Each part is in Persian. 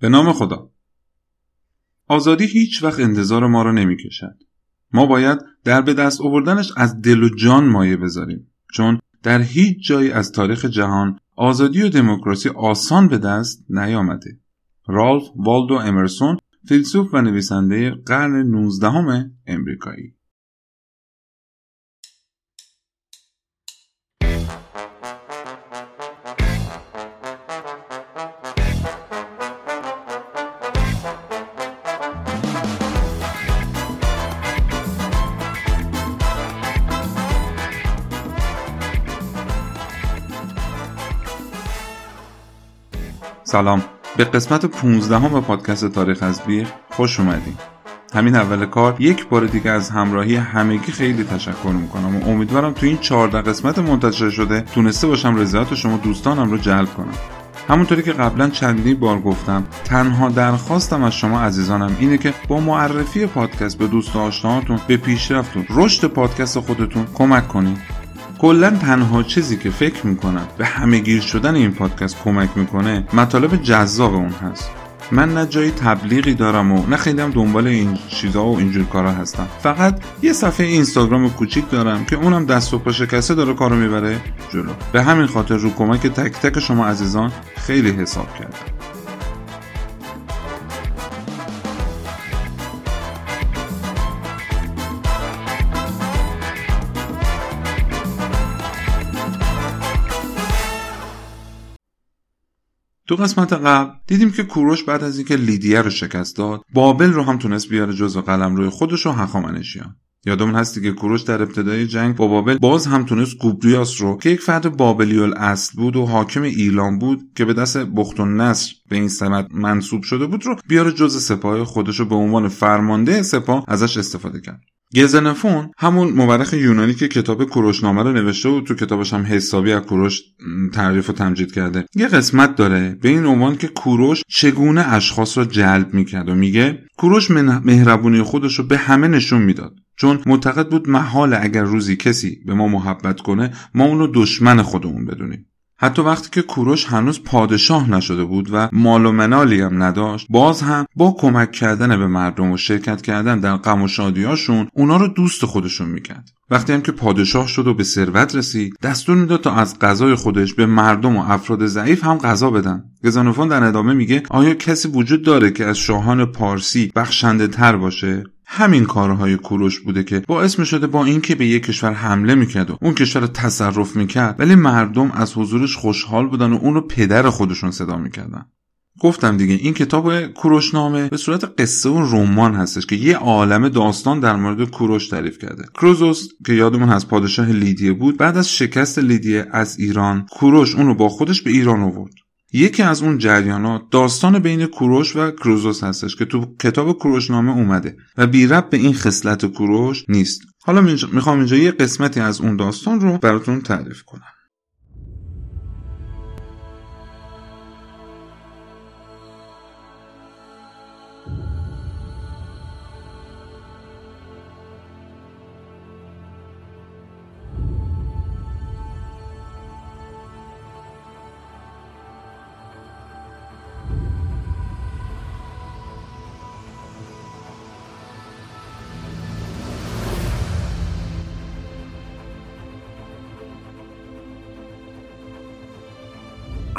به نام خدا آزادی هیچ وقت انتظار ما رو نمی‌کشد. ما باید در به دست آوردنش از دل و جان مایه بذاریم چون در هیچ جایی از تاریخ جهان آزادی و دموکراسی آسان به دست نیامده. رالف والدو امرسون فیلسوف و نویسنده قرن 19 امریکایی سلام. به قسمت 15 همه پادکست تاریخ از بیخ خوش اومدیم همین اول کار یک بار دیگه از همراهی همگی خیلی تشکر می‌کنم و امیدوارم تو این 14 قسمت منتشر شده تونسته باشم رضایت شما دوستانم رو جلب کنم. همونطوری که قبلا چندین بار گفتم تنها درخواستم از شما عزیزانم اینه که با معرفی پادکست به دوست آشناهاتون به پیشرفت و رشد پادکست خودتون کمک کنید کلا تنها چیزی که فکر می‌کنم به همه گیر شدن این پادکست کمک می‌کنه مطالب جذاب اون هست. من نه جایی تبلیغی دارم و نه خیلی هم دنبال این چیزا و اینجور کارا هستم. فقط یه صفحه اینستاگرام کوچیک دارم که اونم دست و پا شکسته داره کارو می‌بره جلو. به همین خاطر رو کمک تک تک شما عزیزان خیلی حساب کردم. تو قسمت قبل دیدیم که کوروش بعد از اینکه لیدیه رو شکست داد بابل رو هم تونست بیاره جزو قلم روی خودش و هخامنشیان. یادمون هستی که کوروش در ابتدای جنگ با بابل باز هم تونست گوبریاس رو که یک فرد بابلی الاصل بود و حاکم ایلان بود که به دست بخت و نصر به این سمت منصوب شده بود رو بیاره جز سپاه خودش رو به عنوان فرمانده سپاه ازش استفاده کرد. گزنفون همون مورخ یونانی که کتاب کوروشنامه رو نوشته و تو کتابش هم حسابی از کوروش تعریف و تمجید کرده. یه قسمت داره به این عنوان که کوروش چگونه اشخاص رو جلب می‌کرد و میگه کوروش مهربونی خودش رو به همه نشون می‌داد. چون معتقد بود محال اگر روزی کسی به ما محبت کنه ما اونو دشمن خودمون بدونیم. حتی وقتی که کوروش هنوز پادشاه نشده بود و مال و منالی هم نداشت باز هم با کمک کردن به مردم و شرکت کردن در غم و شادیاشون اونا رو دوست خودشون می‌کرد. وقتی هم که پادشاه شد و به ثروت رسید دستور می‌داد تا از غذای خودش به مردم و افراد ضعیف هم غذا بدن. گزانوفون در ادامه میگه آیا کسی وجود داره که از شاهان پارسی بخشنده تر باشه؟ همین کارهای کوروش بوده که باعث می شده با اینکه به یک کشور حمله می‌کرد و اون کشور رو تصرف می‌کرد ولی مردم از حضورش خوشحال بودن و اونو پدر خودشون صدا می‌کردن. گفتم دیگه این کتاب کوروشنامه به صورت قصه و رمان هستش که یه عالم داستان در مورد کوروش تعریف کرده. کروزوس که یادمون از پادشاه لیدیه بود بعد از شکست لیدیه از ایران کوروش اونو با خودش به ایران آورد. یکی از اون جریانات داستان بین کوروش و کروزوس هستش که تو کتاب کوروشنامه اومده و بی رب به این خصلت کوروش نیست. حالا می‌خوام اینجا یه قسمتی از اون داستان رو براتون تعریف کنم.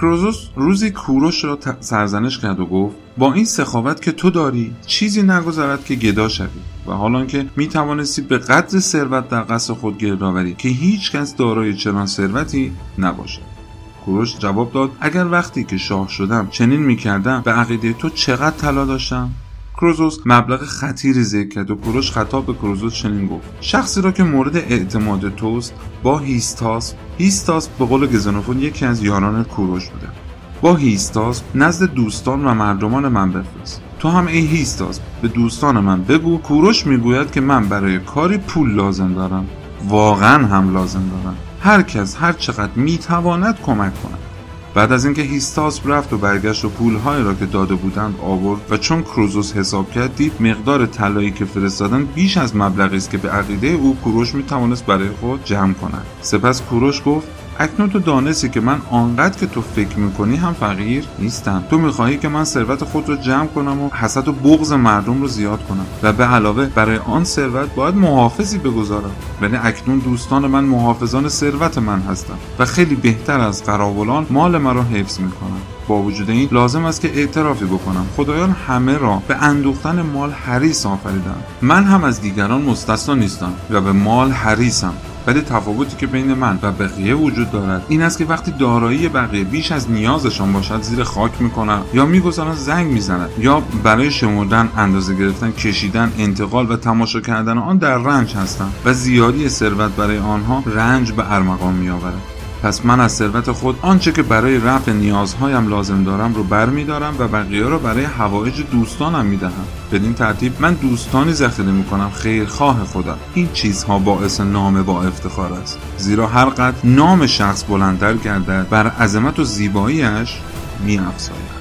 کروزوس روزی کوروش را سرزنش کرد و گفت با این سخاوت که تو داری چیزی نگذرد که گدا شوی و حالا که می توانستی به قدر ثروت در قصد خود گرد آوری که هیچ کس دارای چنان ثروتی نباشد. کوروش جواب داد اگر وقتی که شاه شدم چنین می‌کردم به عقیده تو چقدر طلا داشتم؟ کروزوس مبلغ خطیری ذکر کرد و کوروش خطاب به کروزوس چنین گفت. شخصی را که مورد اعتماد توست با هیستاس هیستاس به قول گزنوفون یکی از یاران کوروش بوده. با هیستاس نزد دوستان و مردمان من بفرست. تو هم ای هیستاس به دوستان من بگو. کوروش می‌گوید که من برای کاری پول لازم دارم. واقعا هم لازم دارم. هر کس هر چقدر می‌تواند کمک کند. بعد از اینکه هیستاس رفت و برگشت و پولهایی را که داده بودند آورد و چون کروزوس حساب کرد دید مقدار طلایی که فرستادن بیش از مبلغی است که به عقیده او کوروش می توانست برای خود جمع کند. سپس کوروش گفت اکنون تو دانستی که من آنقدر که تو فکر می‌کنی هم فقیر نیستم. تو می‌خواهی که من ثروت خود رو جمع کنم و حسد و بغض مردم رو زیاد کنم و به علاوه برای آن ثروت باید محافظی بگذارم. ولی اکنون دوستان من محافظان ثروت من هستند و خیلی بهتر از قراولان مال مرا حفظ می‌کنم با وجود این لازم است که اعترافی بکنم. خدایان همه را به اندوختن مال حریص آفریدند. من هم از دیگران مستثنا نیستم و به مال حریصم. ولی تفاوتی که بین من و بقیه وجود دارد این است که وقتی دارایی بقیه بیش از نیازشان باشد زیر خاک می‌کنند یا می‌گذارند زنگ می‌زنند یا برای شمردن اندازه گرفتن کشیدن انتقال و تماشا کردن آن در رنج هستند و زیادی ثروت برای آنها رنج به ارمغان میآورد. پس من از ثروت خود آنچه که برای رفع نیازهایم لازم دارم رو برمیدارم و بقیه را برای هوایج دوستانم می‌دهم. بدین ترتیب من دوستانی ذخیره می‌کنم خیرخواه خودم. این چیزها باعث نام با افتخار است. زیرا هر قدر نام شخص بلندتر گردد بر عظمت و زیباییش میافزاید.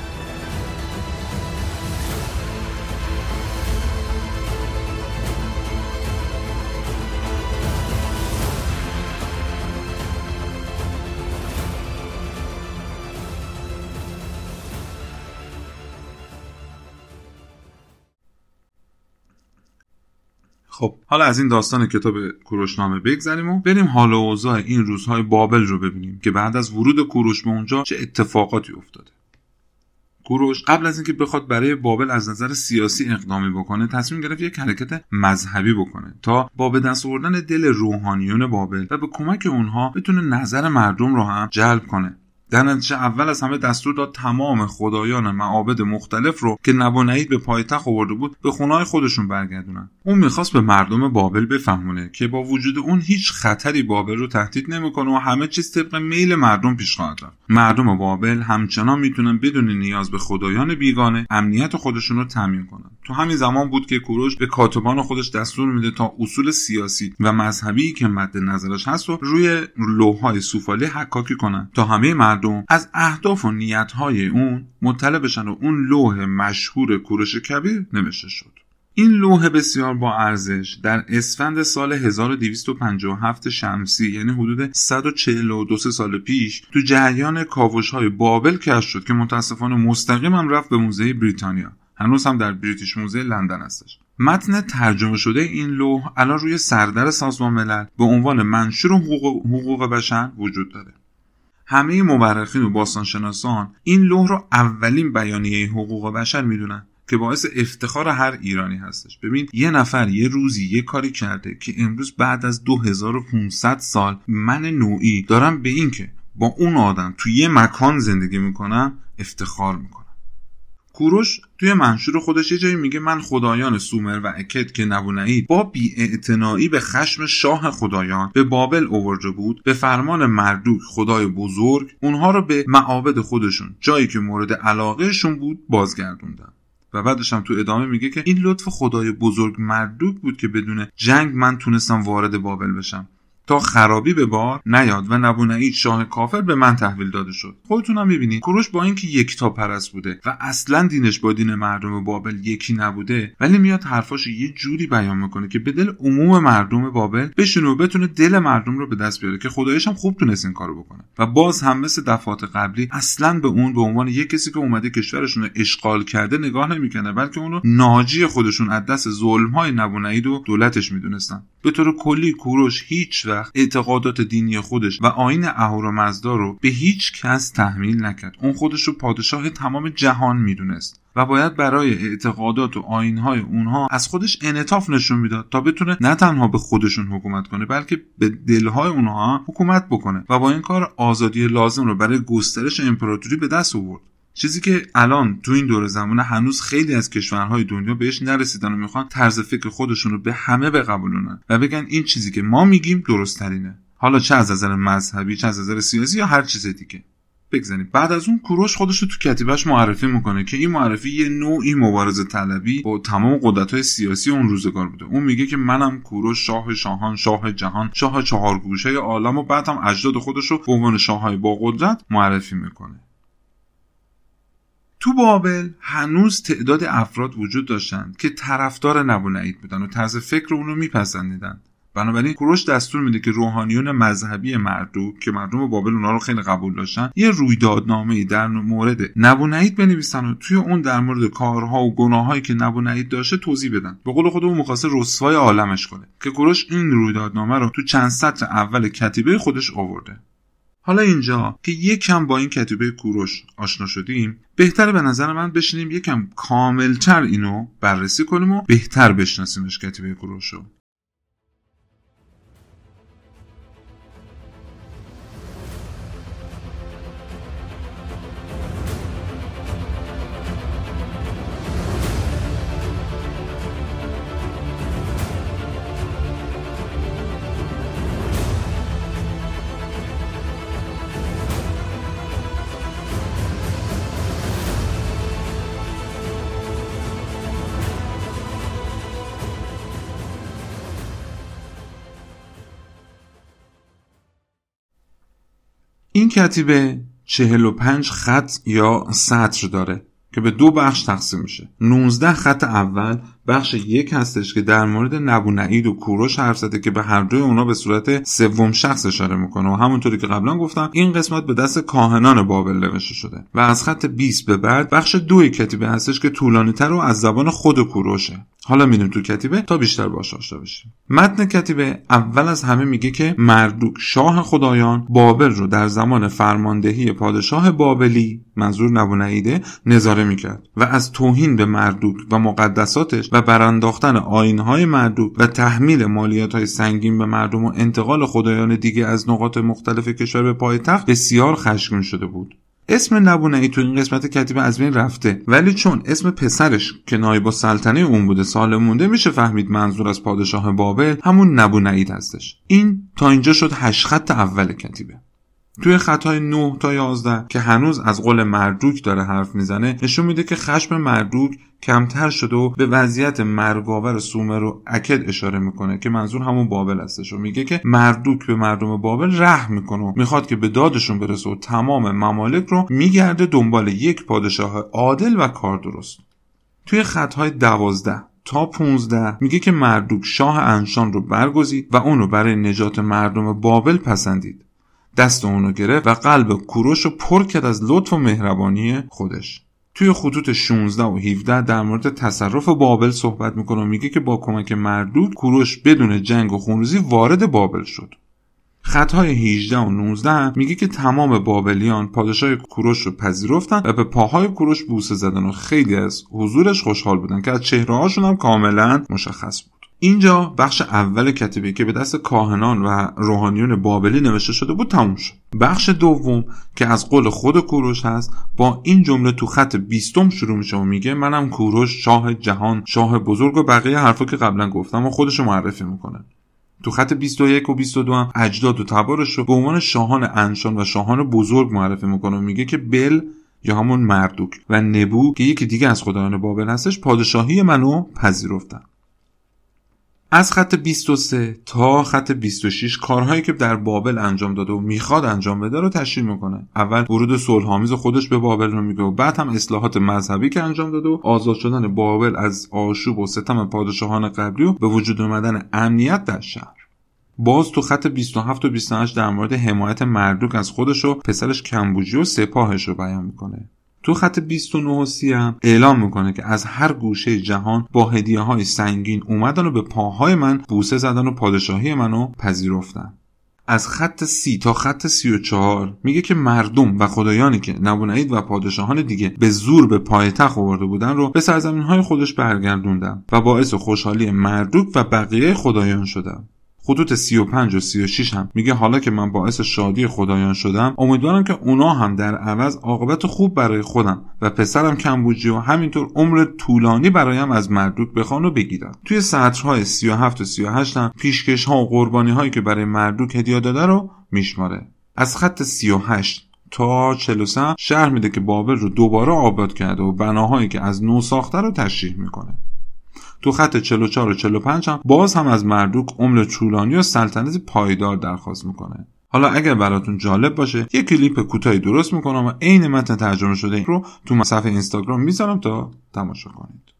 خب حالا از این داستان کتاب کوروشنامه بگذریم و بریم حال و اوضاع این روزهای بابل رو ببینیم که بعد از ورود کوروش به اونجا چه اتفاقاتی افتاده. کوروش قبل از اینکه بخواد برای بابل از نظر سیاسی اقدامی بکنه تصمیم گرفت یک حرکت مذهبی بکنه تا با به دست آوردن دل روحانیون بابل و به کمک اونها بتونه نظر مردم رو هم جلب کنه. در نتیجه اول از همه دستور داد تمام خدایان معابد مختلف رو که نبونید به پایتخت آورده بود به خونه‌های خودشون برگردونن. اون می‌خواست به مردم بابل بفهمونه که با وجود اون هیچ خطری بابل رو تهدید نمی‌کنه و همه چیز طبق میل مردم پیش خواهد رفت. مردم بابل همچنان می‌تونن بدون نیاز به خدایان بیگانه امنیت خودشون رو تامین کنن. تو همین زمان بود که کوروش به کاتبان خودش دستور میده تا اصول سیاسی و مذهبی که مد نظرش هست رو روی لوحهای سوفالی حکاکی کنن تا همه مردم از اهداف و نیتهای اون مطلع بشن و اون لوح مشهور کوروش کبیر نوشته شد. این لوح بسیار با ارزش در اسفند سال 1257 شمسی یعنی حدود 142 سال پیش تو جریان کاوش های بابل کشف شد که متاسفانه مستقیم هم رفت به موزه بریتانیا. هنوز هم در بریتیش موزه لندن هستش. متن ترجمه شده این لوح الان روی سردر سازمان ملل به عنوان منشور حقوق, حقوق بشر وجود داره. همه مورخین و باستانشناسان این لوح رو اولین بیانیه حقوق بشر می‌دونن که باعث افتخار هر ایرانی هستش. ببین یه نفر یه روزی یه کاری کرده که امروز بعد از 2500 سال من نوعی دارم به این که با اون آدم توی یه مکان زندگی می‌کنم افتخار می‌کنم. کوروش توی منشور خودش یه جایی میگه من خدایان سومر و اکد که نبونهید با بیاعتنایی به خشم شاه خدایان به بابل اوورده بود به فرمان مردوک خدای بزرگ اونها رو به معابد خودشون جایی که مورد علاقهشون بود بازگردوندن. و بعدش هم تو ادامه میگه که این لطف خدای بزرگ مردوک بود که بدون جنگ من تونستم وارد بابل بشم. تا خرابی به بار نیاد و نبونید شاه کافر به من تحویل داده شد. خودتونم می‌بینید کوروش با اینکه یکتا پرست بوده و اصلا دینش با دین مردم بابل یکی نبوده ولی میاد حرفاش یه جوری بیان می‌کنه که به دل عموم مردم بابل بشینه و بتونه دل مردم رو به دست بیاره که خدایش هم خوب تونست این کارو بکنه. و باز هم مثل دفعات قبلی اصلا به اون به عنوان یه کسی که اومده کشورشون رو اشغال کرده نگاه نمی‌کنه بلکه اونو ناجی خودشون از دست ظلم های نبونید و دولتش می‌دونستن. به طور کلی کوروش هیچ وقت اعتقادات دینی خودش و آین اهورامزدا رو به هیچ کس تحمیل نکرد. اون خودش رو پادشاه تمام جهان می‌دونست و باید برای اعتقادات و آینهای اونها از خودش انعطاف نشون می‌داد تا بتونه نه تنها به خودشون حکومت کنه بلکه به دلهای اونها حکومت بکنه و با این کار آزادی لازم رو برای گسترش امپراتوری به دست آورد. چیزی که الان تو این دور زمانه هنوز خیلی از کشورهای دنیا بهش نرسیدن و می‌خوان طرز فکر خودشون رو به همه بقبولونن و بگن این چیزی که ما میگیم درست ترینه حالا چه از نظر مذهبی چه از نظر سیاسی یا هر چیز دیگه. بگذاریم. بعد از اون کوروش خودش رو تو کتیبش معرفی می‌کنه که این معرفی یه نوعی مبارزه طلبی با تمام قدرت های سیاسی اون روزگار بوده. اون میگه که منم کوروش شاه شاهان شاه جهان شاه چهار گوشه عالم و بعد هم اجداد خودش رو به عنوان شاههای با قدرت معرفی می‌کنه. تو بابل هنوز تعداد افراد وجود داشتند که طرفدار نبونید بودن و طرز فکر اونو میپسندیدند. بنابراین کوروش دستور میده که روحانیون مذهبی مردوک که مردم بابل اونا رو خیلی قبول داشتن یه رویدادنامه در مورد نبونعید بنویسن و توی اون در مورد کارها و گناهایی که نبونعید داشته توضیح بدن. به قول خودمون می‌خواسته رسوای عالمش کنه که کوروش این رویدادنامه رو تو چند سطر اول کتیبه خودش آورده. حالا اینجا که یکم با این کتیبه کوروش آشنا شدیم بهتره به نظر من بشینیم یکم کاملتر اینو بررسی کنیم و بهتر بشناسیمش کتیبه کوروش رو این کتیبه 45 خط یا سطر داره که به دو بخش تقسیم میشه. 19 خط اول بخش یک هستش که در مورد نبونعید و کوروش حرف زده که به هر دوی اونا به صورت سوم شخص اشاره می‌کنه و همونطوری که قبلا گفتم این قسمت به دست کاهنان بابل نوشته شده و از خط 20 به بعد بخش دوی کتیبه هستش که طولانی تر و از زبان خود کوروشه. حالا میریم تو کتیبه تا بیشتر باش آشنا بشیم. متن کتیبه اول از همه میگه که مردوک شاه خدایان بابل رو در زمان فرماندهی پادشاه بابلی منظور نبونعیده نظاره می‌کرد و از توهین به مردوک و مقدساتش و برانداختن آینهای مردوک و تحمیل مالیات های سنگین به مردم و انتقال خدایان دیگه از نقاط مختلف کشور به پایتخت بسیار خشمگین شده بود. اسم نبونه تو این قسمت کتیبه از بین رفته. ولی چون اسم پسرش که نایب سلطنه اون بوده سال مونده میشه فهمید منظور از پادشاه بابل همون نبونعید هستش. این تا اینجا شد هشت خط اول کتیبه. توی خطای 9 تا 11 که هنوز از قول مردوک داره حرف می‌زنه نشون میده که خشم مردوک کمتر شده و به وضعیت مرگاور سومر و اکد اشاره می‌کنه که منظور همون بابل هستش و میگه که مردوک به مردم بابل رحم می‌کنه و می‌خواد که به دادشون برسه و تمام ممالک رو میگرده دنبال یک پادشاه عادل و کار درست. توی خطهای دوازده تا 15 میگه که مردوک شاه انشان رو برگزید و اون رو برای نجات مردم بابل پسندید. دست اونو گرفت و قلب کوروش رو پر کرد از لطف و مهربانی خودش. توی خطوط 16 و 17 در مورد تصرف بابل صحبت می‌کنه و میگه که با کمک مردود کوروش بدون جنگ و خونریزی وارد بابل شد. خطهای 18 و 19 میگه که تمام بابلیان پادشاه کوروش رو پذیرفتن و به پاهای کوروش بوسه زدن و خیلی از حضورش خوشحال بودن که از چهره هاشون هم کاملا مشخص بود. اینجا بخش اول کتیبه که به دست کاهنان و روحانیون بابلی نوشته شده بود تموم شد. بخش دوم که از قول خود کوروش هست با این جمله تو خط بیستم شروع میشه و میگه منم کوروش شاه جهان شاه بزرگ و بقیه حرفا که قبلا گفتم و خودشو معرفی می‌کنه. تو خط 21 و 22 هم اجداد و تبارش رو به عنوان شاهان انشان و شاهان بزرگ معرفی می‌کنه و میگه که بل یا همون مردوک و نبو که یکی دیگه از خدایان بابل هستش پادشاهی منو پذیرفتن. از خط 23 تا خط 26 کارهایی که در بابل انجام داده و می‌خواد انجام بده رو تشریح می‌کنه. اول ورود صلحآمیز خودش به بابل رو میگه و بعد هم اصلاحات مذهبی که انجام داده و آزاد شدن بابل از آشوب و ستم پادشاهان قبلی و به وجود اومدن امنیت در شهر. باز تو خط 27 و 28 در مورد حمایت مردوک از خودش و پسرش کمبوجی و سپاهش رو بیان می‌کنه. تو خط 29 و 30 هم اعلام می‌کنه که از هر گوشه جهان با هدیه های سنگین اومدن و به پاهای من بوسه زدن و پادشاهی منو پذیرفتن. از خط سی تا خط سی و چهار میگه که مردم و خدایانی که نبونعید و پادشاهان دیگه به زور به پایتخت آورده بودن رو به سرزمین های خودش برگردوندن و باعث خوشحالی مردوک و بقیه خدایان شدن. خطوط 35 و 36 هم. میگه حالا که من باعث شادی خدایان شدم امیدوارم که اونا هم در عوض عاقبت خوب برای خودم و پسرم کمبوجی و همینطور عمر طولانی برایم از مردوک بخوان و بگیرن. توی سطرهای 37 و 38 هم پیشکش ها و قربانی هایی که برای مردوک هدیه داده رو میشماره. از خط 38 تا 43 شهر میده که بابل رو دوباره آباد کرده و بناهایی که از نو ساخته رو تشریح می‌کنه. تو خط 44 و 45 هم باز هم از مردوک عمر طولانی و سلطنت پایدار درخواست می‌کنه. حالا اگر براتون جالب باشه یه کلیپ کوتاهی درست می‌کنم و عین متن ترجمه شده رو تو صفحه اینستاگرام می‌ذارم تا تماشا کنید.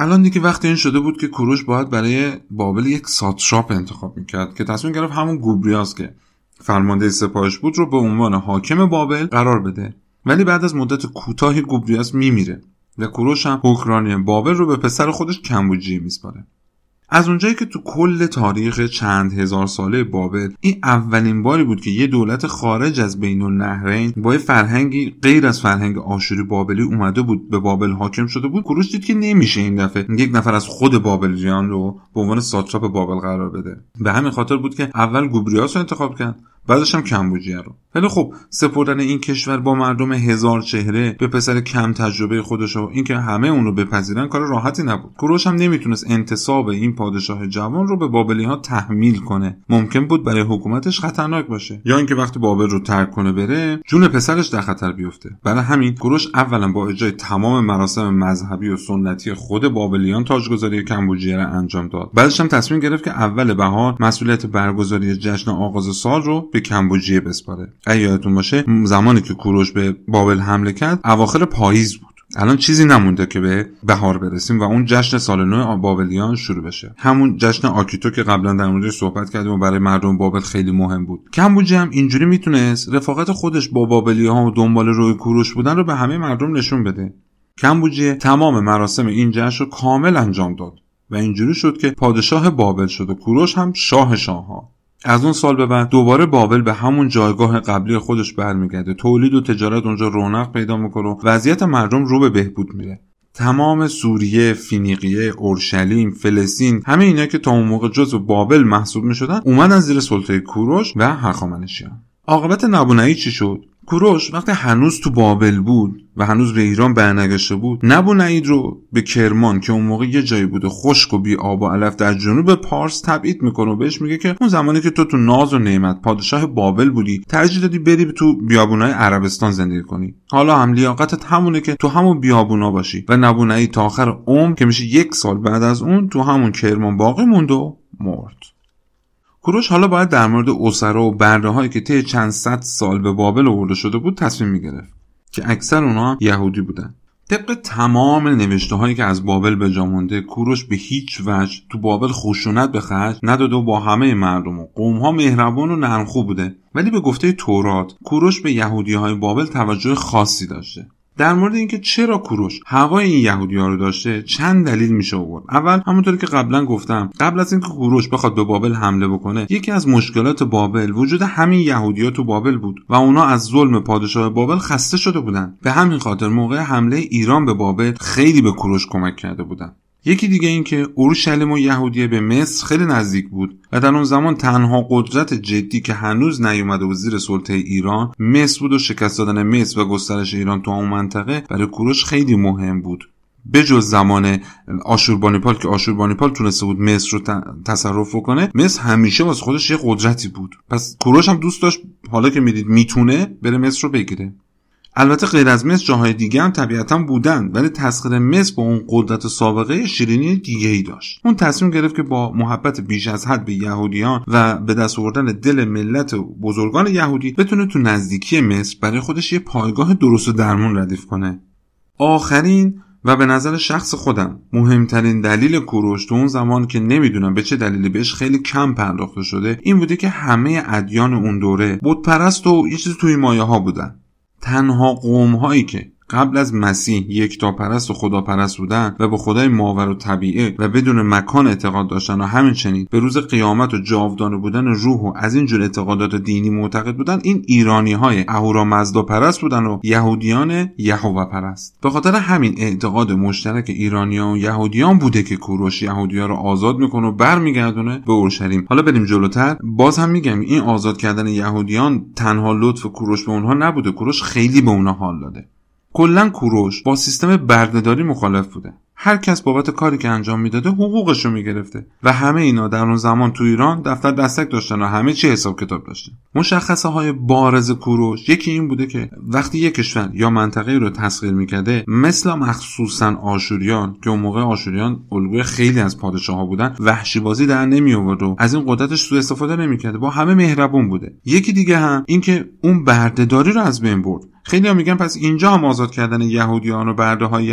الان دیگه وقتی این شده بود که کوروش باید برای بابل یک ساتراپ انتخاب می‌کرد که تصمیم گرفت همون گوبریاس که فرمانده سپاهش بود رو به عنوان حاکم بابل قرار بده. ولی بعد از مدت کوتاهی گوبریاس میمیره و کوروش هم حکمرانی بابل رو به پسر خودش کمبوجی میسپاره. از اونجایی که تو کل تاریخ چند هزار ساله بابل این اولین باری بود که یه دولت خارج از بین النهرین با یه فرهنگی غیر از فرهنگ آشوری بابلی اومده بود به بابل حاکم شده بود. کوروش دید که نمیشه این دفعه یک نفر از خود بابلیان رو به عنوان ساتراپ بابل قرار بده. به همین خاطر بود که اول گوبریاس رو انتخاب کرد. بعدش هم کمبوجیه رو. ولی خب سپردن این کشور با مردم هزار چهره به پسر کم تجربه خودش و اینکه همه اون رو بپذیرن کار راحتی نبود. کوروش هم نمی‌تونست انتصاب این پادشاه جوان رو به بابلی ها تحمیل کنه. ممکن بود برای حکومتش خطرناک باشه. یا اینکه وقتی بابل رو ترک کنه بره جون پسرش در خطر بیفته. برای همین کوروش اولا با اجرای تمام مراسم مذهبی و سنتی خود بابلیان تاجگذاری کمبوجیه را انجام داد. بعدش هم تصمیم گرفت که اول بهار مسئولیت برگزاری جشن آغاز سال رو به کمبوجیه بسپاره. اگه یادتون باشه زمانی که کوروش به بابل حمله کرد اواخر پاییز بود. الان چیزی نمونده که به بهار برسیم و اون جشن سال نو بابلیان شروع بشه. همون جشن آکیتو که قبلا در موردش صحبت کردیم و برای مردم بابل خیلی مهم بود. کمبوجی هم اینجوری می‌تونست رفاقت خودش با بابلی ها و دنبال روی کوروش بودن رو به همه مردم نشون بده. کمبوجیه تمام مراسم این جشن رو کامل انجام داد و اینجوری شد که پادشاه بابل شد و کوروش هم شاه شاهها از اون سال به بعد دوباره بابل به همون جایگاه قبلی خودش برمیگرده. تولید و تجارت اونجا رونق پیدا می‌کنه و وضعیت مردم رو به بهبود میره. تمام سوریه، فینیقیه، اورشلیم، فلسطین همه اینا که تا اون موقع جزو بابل محسوب می‌شدن اومدن زیر سلطه کوروش و هخامنشیان. عاقبت نبونایی چی شد؟ کوروش وقتی هنوز تو بابل بود و هنوز به ایران برنگشته بود نبونید رو به کرمان که اون موقع یه جایی بوده خشک و بی آب و علف در جنوب پارس تبعید می‌کنه و بهش میگه که اون زمانی که تو تو ناز و نعمت پادشاه بابل بودی ترجیح دادی بری تو بیابونای عربستان زندگی کنی. حالا هم لیاقتت همونه که تو همون بیابونا باشی و نبونایی تا آخر عمر که میشه یک سال بعد از اون تو همون کرمان باقی موند و مرد. کوروش حالا باید در مورد اسرا و برده هایی که طی چند صد سال به بابل آورده شده بود تصمیم می‌گرفت که اکثر اونها یهودی بودن. طبق تمام نوشته هایی که از بابل به جا مونده کوروش به هیچ وجه تو بابل خشونت به خرج نداده و با همه مردم و قوم ها مهربان و نرمخو بوده. ولی به گفته تورات کوروش به یهودی های بابل توجه خاصی داشته. در مورد اینکه چرا کوروش هوای این یهودی ها رو داشته چند دلیل میشه آورد. اول همونطوری که قبلا گفتم قبل از اینکه کوروش بخواد به بابل حمله بکنه یکی از مشکلات بابل وجود همین یهودیا تو بابل بود و اونا از ظلم پادشاه بابل خسته شده بودن. به همین خاطر موقع حمله ایران به بابل خیلی به کوروش کمک کرده بودن. یکی دیگه این که اورشلیم و یهودیه به مصر خیلی نزدیک بود و در اون زمان تنها قدرت جدی که هنوز نیومده و زیر سلطه ایران مصر بود و شکست دادن مصر و گسترش ایران تو اون منطقه برای کوروش خیلی مهم بود. بجز زمان آشوربانیپال که آشوربانیپال تونسته بود مصر رو تصرف کنه مصر همیشه واسه خودش یه قدرتی بود. پس کوروش هم دوست داشت حالا که می‌دید می‌تونه بره مصر رو بگیره. البته غیر از مصر جاهای دیگه هم طبیعتا بودن ولی تسخیر مصر با اون قدرت سابقه شیرینی دیگه ای داشت. اون تصمیم گرفت که با محبت بیش از حد به یهودیان و به دست آوردن دل ملت بزرگان یهودی بتونه تو نزدیکی مصر برای خودش یه پایگاه درست و درمون ردیف کنه. آخرین و به نظر شخص خودم مهمترین دلیل کوروش تو اون زمان که نمی‌دونم به چه دلیلی بهش خیلی کم پرداخته شده این بوده که همه ادیان اون دوره بود پرست و یه چیز توی مایه ها بودن. تنها قوم هایی که قبل از مسیح یک تا پرست و خداپرست بودن و به خدای ماور و طبیعه و بدون مکان اعتقاد داشتن و همینچنین به روز قیامت و جاودانه بودن روح و از اینجور اعتقادات دینی معتقد بودن این ایرانی های اهورا مزدا پرست بودن و یهودیان یهوه پرست به خاطر همین اعتقاد مشترک ایرانیان و یهودیان بوده که کوروش یهودیان رو آزاد می‌کنه و برمیگردونه به اورشلیم. حالا بریم جلوتر. باز هم میگم این آزاد کردن یهودیان تنها لطف کوروش به اونها نبوده. کوروش خیلی به اونها حال داده. کلا کوروش با سیستم بردهداری مخالف بوده. هر کس بابت کاری که انجام می‌داده حقوقش رو می‌گرفته و همه اینا در اون زمان تو ایران دفتر دستک داشتن و همه چی حساب کتاب داشتن. مشخصه های بارز کوروش یکی این بوده که وقتی یک کشور یا منطقه رو تسخیر می‌کرده مثل مخصوصا آشوریان که اون موقع آشوریان الگوی خیلی از پادشاه ها بودن وحشی بازی در نمی آورد و از این قدرتش سوء استفاده نمی‌کرده با همه مهربون بوده. یکی دیگه هم اینکه اون بردهداری رو از بین برد. خیلی هم میگن پس اینجا هم آزاد کردن یهودیان و برده های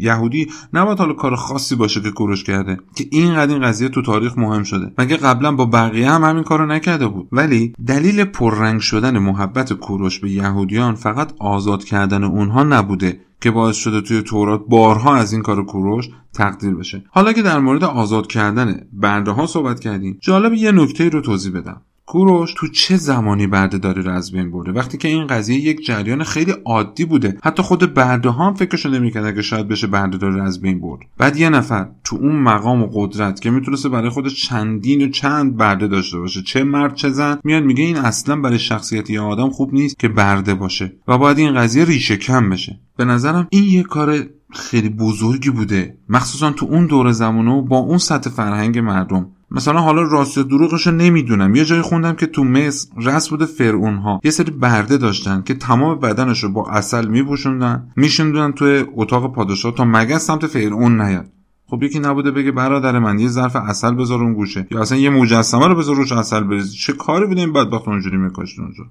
یهودی نباید نباید حالا کار خاصی باشه که کوروش کرده که اینقدر این قضیه تو تاریخ مهم شده. مگه قبلا با بقیه هم همین کارو نکرده بود؟ ولی دلیل پررنگ شدن محبت کوروش به یهودیان فقط آزاد کردن اونها نبوده که باعث شده توی تورات بارها از این کار کوروش تقدیر بشه. حالا که در مورد آزاد کردن برده ها صحبت کردیم جالب یه نکته رو توضیح بدم. کوروش تو چه زمانی بردهداری رو از بین برده؟ وقتی که این قضیه یک جریان خیلی عادی بوده. حتی خود برده ها هم فکرشو نمی‌کرد که شاید بشه بردهداری رو از بین برد. بعد یه نفر تو اون مقام و قدرت که می‌تونسته برای خود چندین و چند برده داشته باشه. چه مرد چه زن. میاد میگه این اصلا برای شخصیت یه آدم خوب نیست که برده باشه و باید این قضیه ریشه کم بشه. به نظرم این یه کار خیلی بزرگی بوده. مخصوصا تو اون دور زمانه و با اون سطح فرهنگ مردم. مثلا حالا راست یا دروغش رو نمی‌دونم. یه جایی خوندم که تو مصر رسم بوده فرعون ها یه سری برده داشتن که تمام بدنش رو با اصل میپوشوندن میشوندن توی اتاق پادشاه تا مگس سمت فرعون نیاد. خب یکی نبوده بگه برادر من یه ظرف اصل بذار اون گوشه. یا اصلا یه مجسمه رو بذار روش اصل بریز چه کاری بوده این بدبخت اونجوری میکاشت اونجا؟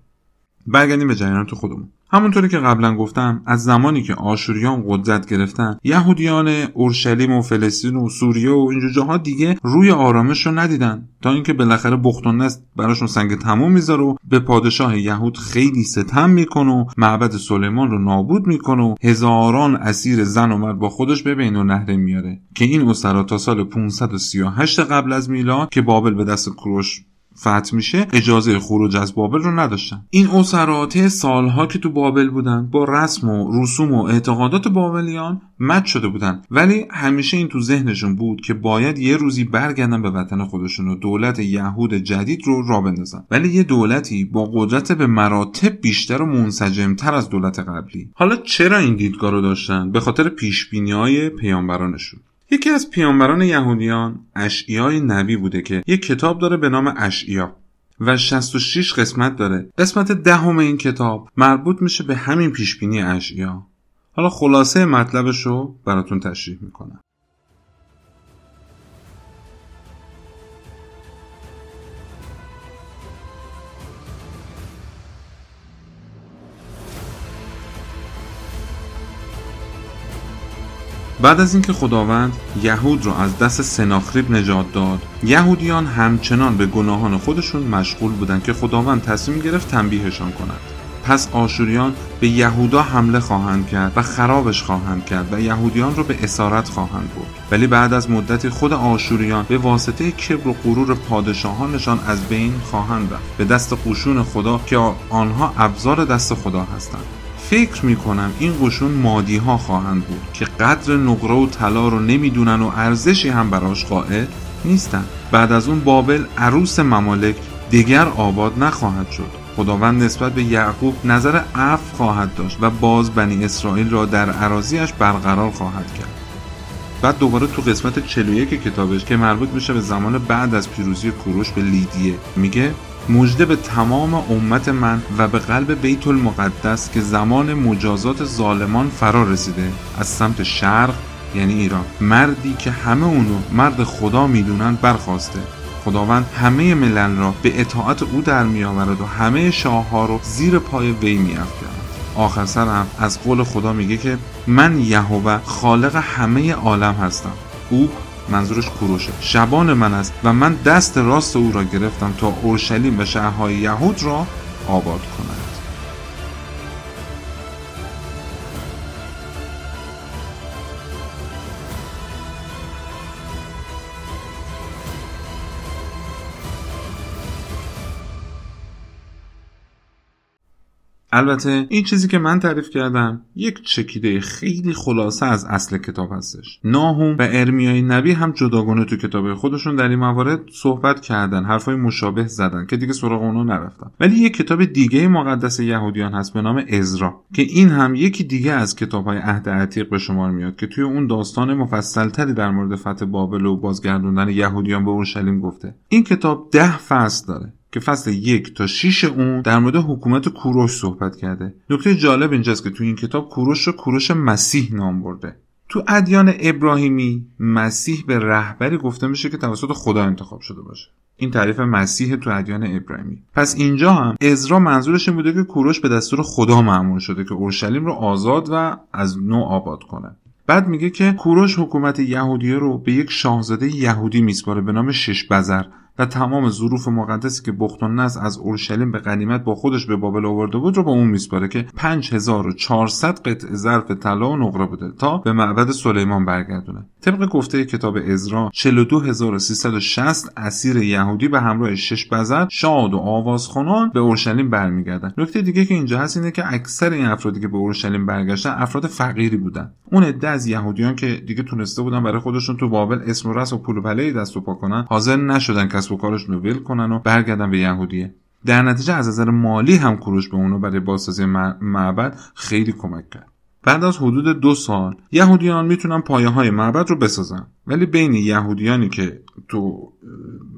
برگردیم به جریان تو خودمون. همونطوری که قبلا گفتم از زمانی که آشوریان قدرت گرفتن یهودیان اورشلیم و فلسطین و سوریه و اینجور جاها دیگه روی آرامش رو ندیدن. تا اینکه بالاخره بخت نست براشون سنگ تموم می‌ذاره و به پادشاه یهود خیلی ستم می‌کنه و معبد سلیمان رو نابود می‌کنه و هزاران اسیر زن و مرد با خودش به بین نهره میاره که این اسرا تا سال 538 قبل از میلاد که بابل به دست کروش فتح میشه اجازه خروج از بابل رو نداشتن. این اسرات سالها که تو بابل بودن با رسم و رسوم و اعتقادات بابلیان مد شده بودن. ولی همیشه این تو ذهنشون بود که باید یه روزی برگردن به وطن خودشون و دولت یهود جدید رو را بندازن. ولی یه دولتی با قدرت به مراتب بیشتر و منسجمتر از دولت قبلی. حالا چرا این دیدگاه رو داشتن؟ به خاطر پیش های پیامبرانشون. یکی از پیامبران یهودیان اشعیای نبی بوده که یک کتاب داره به نام اشعیا و 66 قسمت داره. قسمت دهم این کتاب مربوط میشه به همین پیشبینی اشعیا. حالا خلاصه مطلبش رو براتون تشریح می‌کنم. بعد از اینکه خداوند یهود را از دست سناخریب نجات داد یهودیان همچنان به گناهان خودشون مشغول بودند که خداوند تصمیم گرفت تنبیهشان کند پس آشوریان به یهودا حمله خواهند کرد و خرابش خواهند کرد و یهودیان را به اسارت خواهند برد. ولی بعد از مدتی خود آشوریان به واسطه کبر و غرور پادشاهانشان از بین خواهند رفت. به دست قشون خدا که آنها ابزار دست خدا هستند. فکر می‌کنم این قشون مادی ها خواهند بود که قدر نقره و طلا رو نمی‌دونن و ارزشی هم براش قائل نیستن. بعد از اون بابل عروس ممالک دیگر آباد نخواهد شد. خداوند نسبت به یعقوب نظر عفو خواهد داشت و باز بنی اسرائیل را در عراضیش برقرار خواهد کرد. بعد دوباره تو قسمت 41 کتابش که مربوط میشه به زمان بعد از پیروزی کوروش به لیدیه میگه مژده به تمام امت من و به قلب بیت المقدس که زمان مجازات ظالمان فرا رسیده از سمت شرق یعنی ایران. مردی که همه اونو مرد خدا می‌دونن برخواسته. خداوند همه ملل را به اطاعت او در میآورد و همه شاه ها رو زیر پای وی میافکند. آخر سر هم از قول خدا میگه که من یهوه خالق همه عالم هستم. او منظورش کوروشه. شبان من است و من دست راست او را گرفتم تا اورشلیم و شهرهای یهود را آباد کند البته این چیزی که من تعریف کردم یک چکیده خیلی خلاصه از اصل کتاب هستش. ناهوم و ارمیای نبی هم جداگانه تو کتاب خودشون در این موارد صحبت کردن حرفای مشابه زدن که دیگه سراغ اونا نرفتم ولی یک کتاب دیگه مقدس یهودیان هست به نام ازرا که این هم یکی دیگه از کتاب های عهد عتیق به شمار میاد که توی اون داستان مفصلتری در مورد فتح بابل و بازگردوندن یهودیان به اورشلیم گفته. این کتاب ده فصل داره. که فصل یک تا شیش اون در مورد حکومت کوروش صحبت کرده. نکته جالب اینجاست که تو این کتاب کوروش رو کوروش مسیح نام برده. تو ادیان ابراهیمی مسیح به رهبری گفته میشه که توسط خدا انتخاب شده باشه. این تعریف مسیح تو ادیان ابراهیمی. پس اینجا هم ازرا منظورش این بوده که کوروش به دستور خدا معمول شده که اورشلیم رو آزاد و از نو آباد کنه. بعد میگه که کوروش حکومت یهودیه رو به یک شاهزاده یهودی میسپاره به نام شش بزر و تمام ظروف مقدسی که بخت و از اورشلیم به غنیمت با خودش به بابل آورده بود رو به اون میسپاره که 5400 قطع ظرف طلا و نقره بوده تا به معبد سلیمان برگردونه. طبق گفته کتاب ازرا 42360 اسیر یهودی به همراه شش بزر شاد و آوازخوانان به اورشلیم برمیگردن. نکته دیگه که اینجا هست اینه که اکثر این افرادی که به اورشلیم برگشتن افراد فقیری بودن. اون عده از یهودیان که دیگه تونسته بودن برای خودشون تو بابل اسم و رس و پول و دست و پا کنن حاضر نشدن کسب و کارشون رو ول کنن و برگردن به یهودیه. در نتیجه از نظر مالی هم کوروش به اونو برای بازسازی معبد خیلی کمک کرد. بعد از حدود دو سال یهودیان می‌تونن پایه های معبد رو بسازن. ولی بین یهودیانی که تو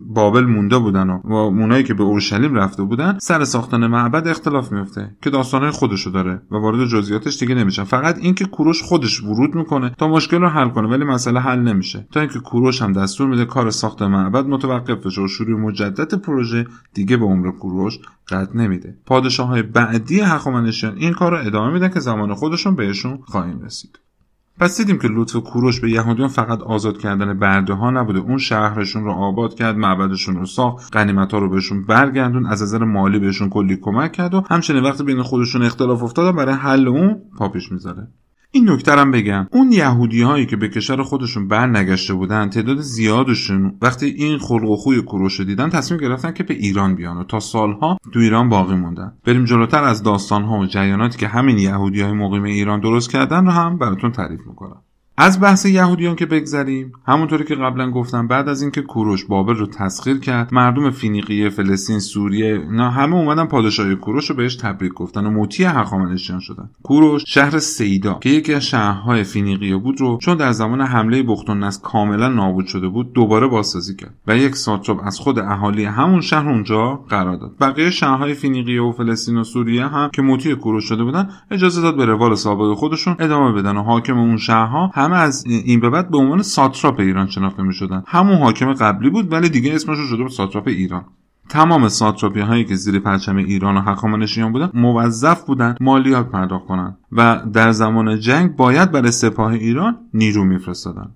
بابل مونده بودن و اونایی که به اورشلیم رفته بودن سر ساختن معبد اختلاف میفته که داستانهای خودشو داره و وارد جزئیاتش دیگه نمیشن. فقط اینکه کوروش خودش ورود می‌کنه تا مشکل رو حل کنه ولی مسئله حل نمیشه. تا اینکه کوروش هم دستور میده کار ساخت معبد متوقف بشه و شروع مجدد پروژه دیگه به عمر کوروش قد نمیده. پادشاه های بعدی هخامنشیان این کار رو ادامه میدن که زمان خودشون بهشون خواهیم رسید. پس دیدیم که لطف کوروش به یهودیان فقط آزاد کردن برده ها نبوده. اون شهرشون رو آباد کرد معبدشون رو ساخت غنیمت ها رو بهشون برگردون از نظر مالی بهشون کلی کمک کرد و همچنین وقتی بین خودشون اختلاف افتاد برای حل اون پاپیش می‌ذاره. این نکترم بگم. اون یهودی هایی که به کشور خودشون برنگشته بودن تعداد زیادشون وقتی این خلق و خوی کوروش دیدن تصمیم گرفتن که به ایران بیان و تا سالها تو ایران باقی موندن. بریم جلوتر از داستان ها و جریاناتی که همین یهودی های مقیم ایران درست کردن رو هم براتون تعریف می‌کنم. از بحث یهودیان که بگذریم همونطوری که قبلا گفتم بعد از اینکه کوروش بابل رو تسخیر کرد مردم فینیقیه فلسطین سوریه نه همه اومدن پادشاهی کوروش رو بهش تبریک گفتن و موتی هخامنشیان شدن. کوروش شهر سیدا که یکی از شهرهای فینیقیه بود رو چون در زمان حمله بختون کاملا نابود شده بود دوباره بازسازی کرد و یک ساتراپ از خود اهالی همون شهر اونجا قرار داد. بقیه شهرهای فینیقیه و فلسطین و سوریه هم که موتی کوروش شده بودن اجازه داد به روال سابق خودشون ادامه بدن و حاکم اون شهرها همه از این به بعد به عنوان ساتراپ ایران شناخته می شدن همون حاکم قبلی بود ولی دیگه اسمش شده بود ساتراپ ایران. تمام ساتراپی هایی که زیر پرچم ایران و هخامنشیان بودن موظف بودن مالیات پرداخت کنند و در زمان جنگ باید برای سپاه ایران نیرو میفرستادند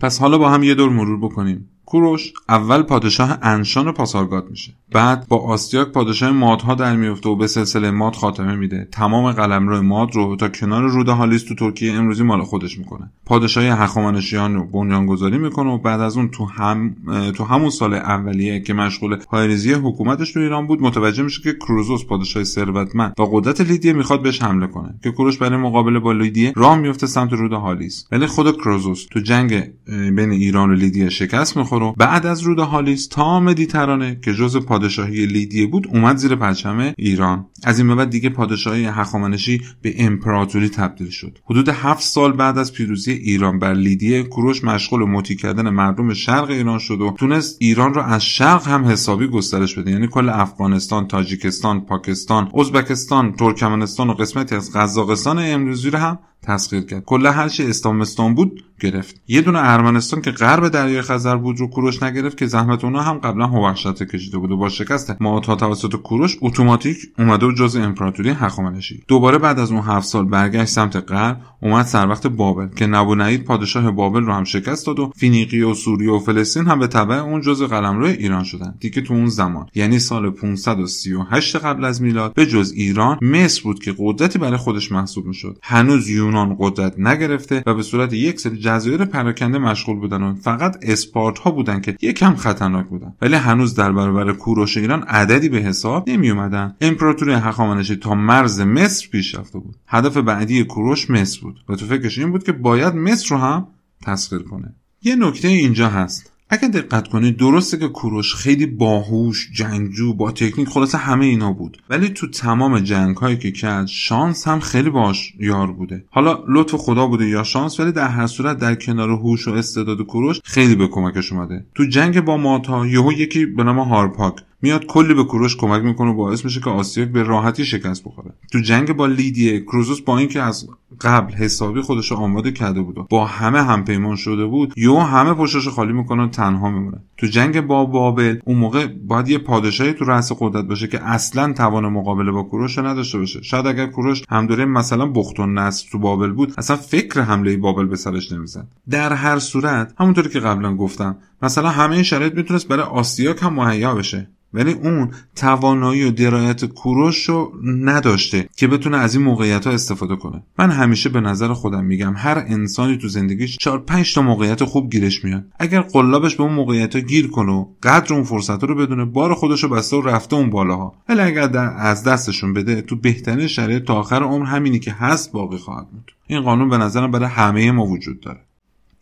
پس حالا با هم یه دور مرور بکنیم. کوروش اول پادشاه انشان و پاسارگاد میشه. بعد با آستیاک پادشاه مادها در میفته و به سلسله ماد خاتمه میده. تمام قلمرو ماد رو تا کنار رود هالیس تو ترکیه امروزی مال خودش می‌کنه. پادشاهی هخامنشیان رو بنیانگذاری می‌کنه و بعد از اون تو هم تو همون سال اولیه که مشغول پایریزی حکومتش تو ایران بود متوجه میشه که کروزوس پادشاه ثروتمند با قدرت لیدیه می‌خواد بهش حمله کنه. که کوروش برای مقابله با لیدیه راه میفته سمت رود هالیس ولی خود کروزوس تو جنگ بین ایران و لیدیه شکست می‌خوره بعد از رود هالیس تا مدیترانه که جز پادشاهی لیدیه بود اومد زیر پرچم ایران. از این به بعد دیگه پادشاهی هخامنشی به امپراتوری تبدیل شد. حدود هفت سال بعد از پیروزی ایران بر لیدیه کوروش مشغول مطیع کردن مردم شرق ایران شد و تونست ایران را از شرق هم حسابی گسترش بده. یعنی کل افغانستان تاجیکستان پاکستان ازبکستان ترکمنستان و قسمتی از قزاقستان امروزی رو هم تسخیر کرد. کلا هر چی استانبستان بود گرفت. یه دونه ارمنستان که غرب دریای خزر بود رو کوروش نگرفت که زحمت اونا هم قبلا هوخشت کشیده بود و با شکست ماهاتها توسط کوروش اتوماتیک اومده و جز امپراتوری هخامنشی. دوباره بعد از اون هفت سال برگشت سمت غرب اومد سر وقت بابل که نبونید پادشاه بابل رو هم شکست داد و فینیقی و سوریه و فلسطین هم به تبع اون جز قلمرو ایران شدن دیگه تو اون زمان یعنی سال 538 قبل از میلاد به جز ایران مصر بود که قدرتی برای خودش محسوب می‌شد. هنوز یونان قدرت نگرفته و به صورت یک سری جزایر پراکنده مشغول بودن و فقط اسپارت ها بودن که یکم خطرناک بودن. ولی هنوز در برابر کوروش ایران عددی به حساب نمی اومدن امپراتوری هخامنشی تا مرز مصر پیش رفته بود. هدف بعدی کوروش مصر بود و تو فکرش این بود که باید مصر رو هم تسخیر کنه. یه نکته اینجا هست. اگه دقت کنید درسته که کوروش خیلی باهوش جنگجو با تکنیک خلاصه همه اینا بود. ولی تو تمام جنگ هایی که کرد شانس هم خیلی باش یار بوده. حالا لطف خدا بوده یا شانس ولی در هر صورت در کنار هوش و استعداد کوروش خیلی به کمکش اومده. تو جنگ با ماتا یهو یکی به نام هارپاک میاد کلی به کوروش کمک می‌کنه و باعث میشه که آسیاک به راحتی شکست بخوره. تو جنگ با لیدیه کروزوس با اینکه از قبل حسابی خودش رو آماده کرده بود با همه همپیمان شده بود یو همه پشتش خالی می‌کنن تنها میمونه. تو جنگ با بابل اون موقع باید یه پادشاهی تو رأس قدرت باشه که اصلا توان مقابله با کوروش نداشته باشه. شاید اگر کوروش همدوره مثلا بخت و نصر تو بابل بود اصلا فکر حمله بابل به سرش نمی‌زد. در هر صورت همونطوری که قبلا گفتم مثلا همه این شرایط می‌تونست برای آسیاک هم مهیا بشه. ولی اون توانایی و درایت کوروش رو نداشته که بتونه از این موقعیت ها استفاده کنه. من همیشه به نظر خودم میگم هر انسانی تو زندگیش چهار پنج تا موقعیت خوب گیرش میاد. اگر قلابش به اون موقعیت ها گیر کنه و قدر اون فرصت رو بدونه بار خودش رو بسته و رفته اون بالاها. ولی اگر از دستشون بده تو بهترین شرایط تا آخر عمر همینی که هست باقی خواهد بود. این قانون به نظرم برای همه ما وجود داره.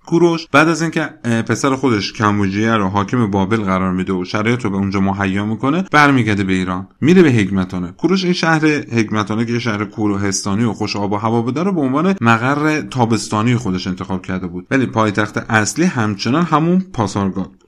کوروش. بعد از اینکه پسر خودش کمبوجیه رو حاکم بابل قرار میده و شرایط رو به اونجا مهیا می‌کنه برمیگرده به ایران. میره به حکمتانه. کوروش این شهر حکمتانه که یه شهر کوروهستانی و خوش آب و هوا بوده رو به عنوان مقر تابستانی خودش انتخاب کرده بود. ولی پایتخت اصلی همچنان همون پاسارگاد بود.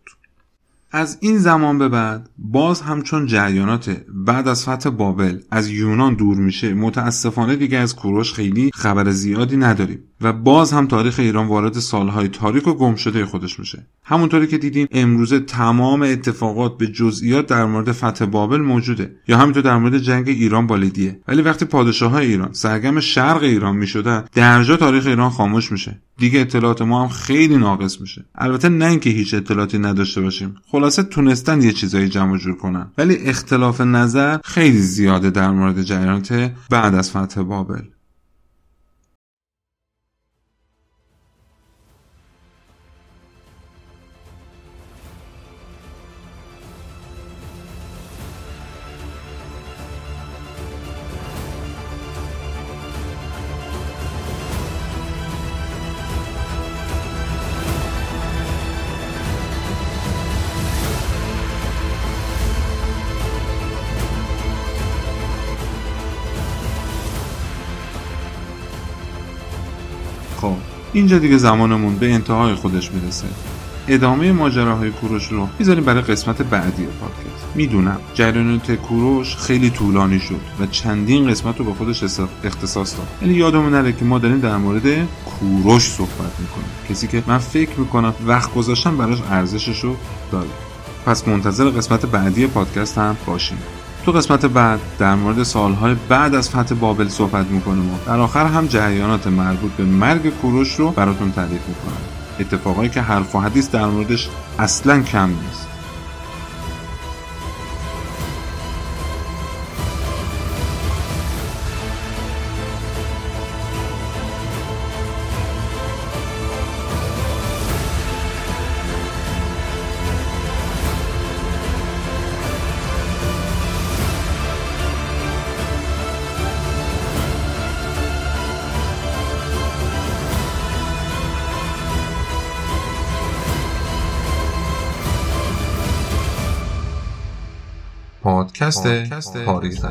از این زمان به بعد باز همچون جریانات بعد از فتح بابل از یونان دور میشه. متاسفانه دیگه از کوروش خیلی خبر زیادی نداریم. و باز هم تاریخ ایران وارد سالهای تاریک و گم شده خودش میشه. همونطوری که دیدیم امروزه تمام اتفاقات به جزئیات در مورد فتح بابل موجوده یا همینطور در مورد جنگ ایران با لیدیه ولی وقتی پادشاه های ایران سرگرم شرق ایران می‌شدن درجا تاریخ ایران خاموش میشه. دیگه اطلاعات ما هم خیلی ناقص میشه. البته نه اینکه هیچ اطلاعاتی نداشته باشیم. خلاصه تونستن یه چیزایی جمع جور کنن. ولی اختلاف نظر خیلی زیاده در مورد جریانات بعد از فتح بابل. اینجا دیگه زمانمون به انتهای خودش می‌رسه. ادامه ماجراهای کوروش رو می‌ذاریم برای قسمت بعدی پادکست. می‌دونم جریانات کوروش خیلی طولانی شد و چندین قسمت رو به خودش اختصاص داد. ولی یادمون نره که ما داریم در مورد کوروش صحبت می‌کنیم. کسی که من فکر می‌کنم وقت گذاشتن براش ارزشش رو داره. پس منتظر قسمت بعدی پادکست هم باشیم تو قسمت بعد در مورد سالهای بعد از فتح بابل صحبت می‌کنیم و در آخر هم جریانات مربوط به مرگ کوروش رو براتون تعریف می‌کنم. اتفاقایی که حرف و حدیث در موردش اصلا کم نیست. پادکست تاریخ